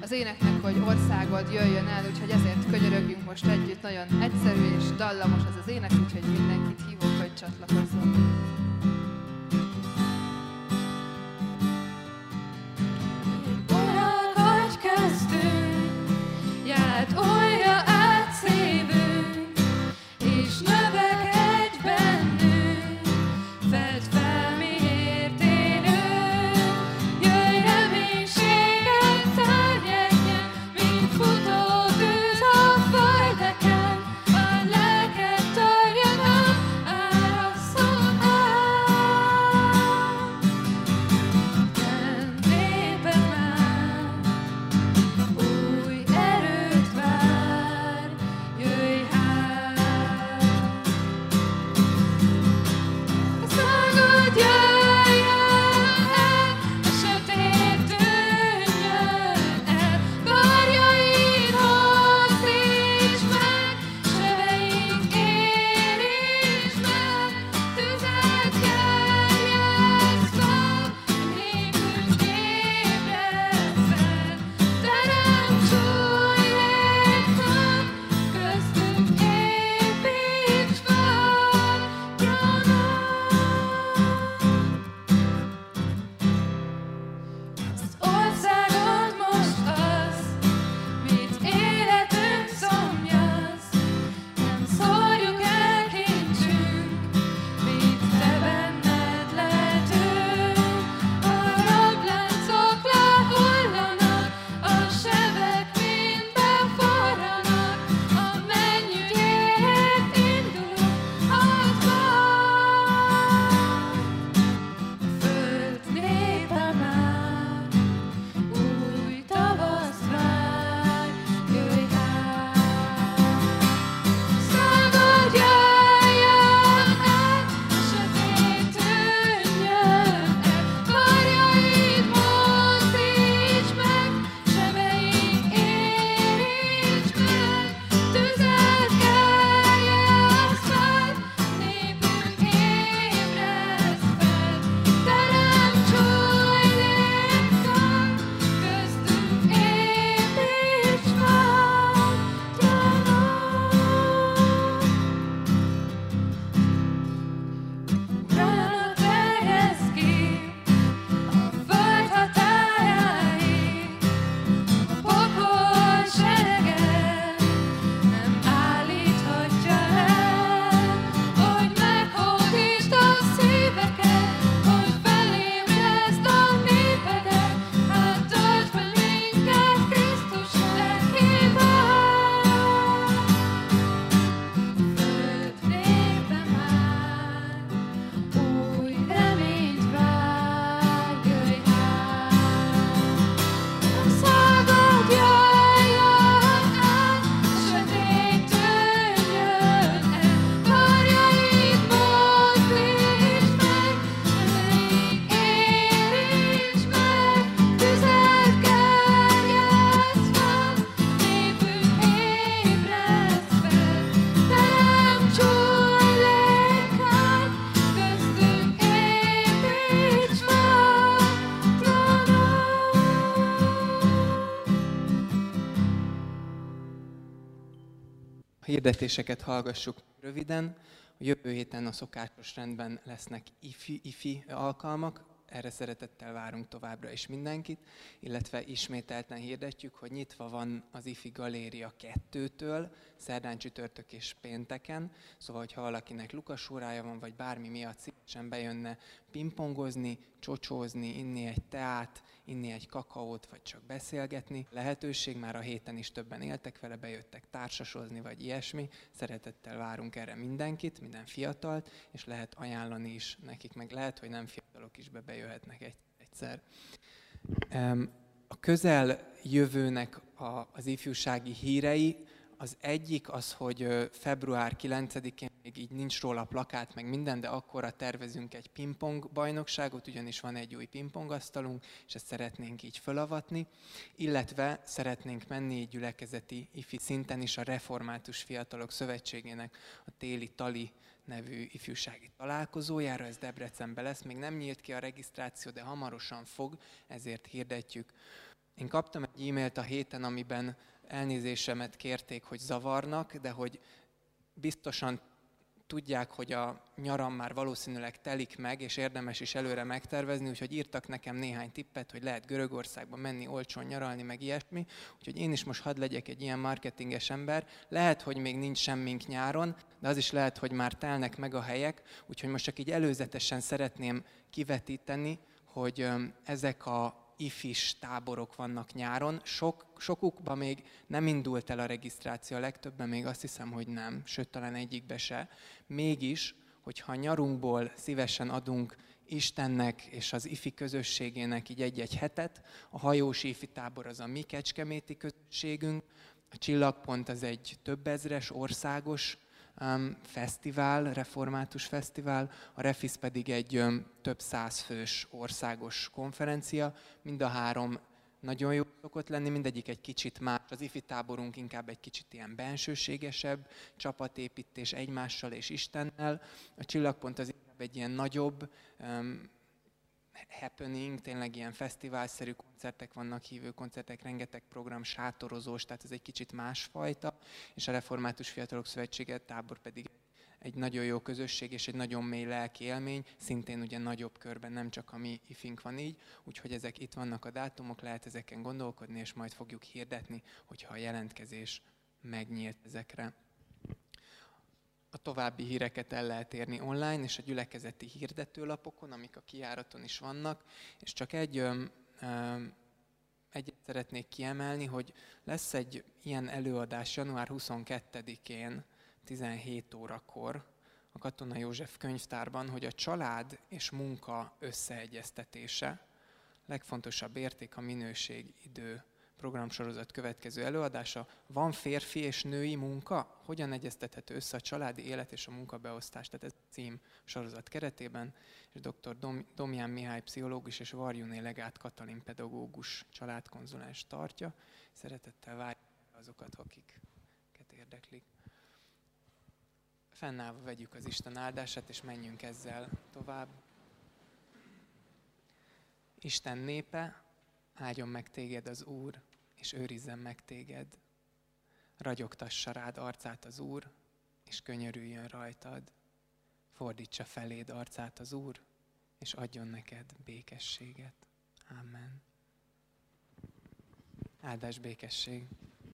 az éneknek, hogy országod jöjjön el, úgyhogy ezért könyörögjünk most együtt. Nagyon egyszerű és dallamos az az ének, úgyhogy mindenkit hívok, hogy csatlakozzon. Hirdetéseket hallgassuk röviden. A jövő héten a szokásos rendben lesznek ifi, ifi alkalmak, erre szeretettel várunk továbbra is mindenkit, illetve ismételten hirdetjük, hogy nyitva van az IFI Galéria 2-től, szerdán, csütörtök és pénteken, szóval, ha valakinek lukasórája van, vagy bármi miatt szívesen bejönne pingpongozni, csocsózni, inni egy teát, inni egy kakaót, vagy csak beszélgetni. Lehetőség, már a héten is többen éltek vele, bejöttek társasozni, vagy ilyesmi. Szeretettel várunk erre mindenkit, minden fiatalt, és lehet ajánlani is nekik, meg lehet, hogy nem fiatalok is be bejöhetnek egy, egyszer. A közel jövőnek a, az ifjúsági hírei Az egyik az, hogy február 9-én még így nincs róla plakát, meg minden, de akkorra tervezünk egy pingpong bajnokságot, ugyanis van egy új pingpongasztalunk, és ezt szeretnénk így fölavatni, illetve szeretnénk menni gyülekezeti ifi szinten is a Református Fiatalok Szövetségének a téli tali nevű ifjúsági találkozójára, ez Debrecenben lesz, még nem nyílt ki a regisztráció, de hamarosan fog, ezért hirdetjük. Én kaptam egy e-mailt a héten, amiben elnézésemet kérték, hogy zavarnak, de hogy biztosan tudják, hogy a nyaram már valószínűleg telik meg, és érdemes is előre megtervezni, úgyhogy írtak nekem néhány tippet, hogy lehet Görögországba menni, olcsón nyaralni, meg ilyesmi. Úgyhogy én is most hadd legyek egy ilyen marketinges ember. Lehet, hogy még nincs semmink nyáron, de az is lehet, hogy már telnek meg a helyek, úgyhogy most csak így előzetesen szeretném kivetíteni, hogy ezek a ifis táborok vannak nyáron. Sok, sokukban még nem indult el a regisztráció, a legtöbben még azt hiszem, hogy nem, sőt talán egyikbe se. Mégis, hogyha nyarunkból szívesen adunk Istennek és az ifi közösségének így egy-egy hetet, a hajós ifi tábor az a mi kecskeméti közösségünk, a Csillagpont az egy több ezres országos um, fesztivál, református fesztivál, a Refis pedig egy um, több száz fős országos konferencia. Mind a három nagyon jó szokott lenni, mindegyik egy kicsit más. Az ifi táborunk inkább egy kicsit ilyen bensőségesebb, csapatépítés egymással és Istennel. A Csillagpont az inkább egy ilyen nagyobb, um, happening, tényleg ilyen fesztiválszerű koncertek vannak, hívő koncertek, rengeteg program, sátorozós, tehát ez egy kicsit másfajta, és a Református Fiatalok Szövetsége tábor pedig egy nagyon jó közösség és egy nagyon mély lelki élmény, szintén ugye nagyobb körben, nem csak a mi ifink van így, úgyhogy ezek itt vannak a dátumok, lehet ezeken gondolkodni, és majd fogjuk hirdetni, hogyha a jelentkezés megnyílt ezekre. A további híreket el lehet érni online, és a gyülekezeti hirdetőlapokon, amik a kiáraton is vannak, és csak egy öm, öm, egyet szeretnék kiemelni, hogy lesz egy ilyen előadás január 22-én, 17 órakor a Katona József könyvtárban, hogy a család és munka összeegyeztetése, legfontosabb érték a minőség, idő, programsorozat következő előadása. Van férfi és női munka? Hogyan egyeztethető össze a családi élet és a munkabeosztás? Tehát ez cím sorozat keretében, és dr. Dom- Domján Mihály pszichológus és Varjuné Legát Katalin pedagógus családkonzulens tartja. Szeretettel várjuk azokat, akiket érdeklik. Fennállva vegyük az Isten áldását, és menjünk ezzel tovább. Isten népe, áldjon meg téged az Úr, és őrizzen meg téged. Ragyogtassa rád arcát az Úr, és könyörüljön rajtad. Fordítsa feléd arcát az Úr, és adjon neked békességet. Amen. Áldás békesség.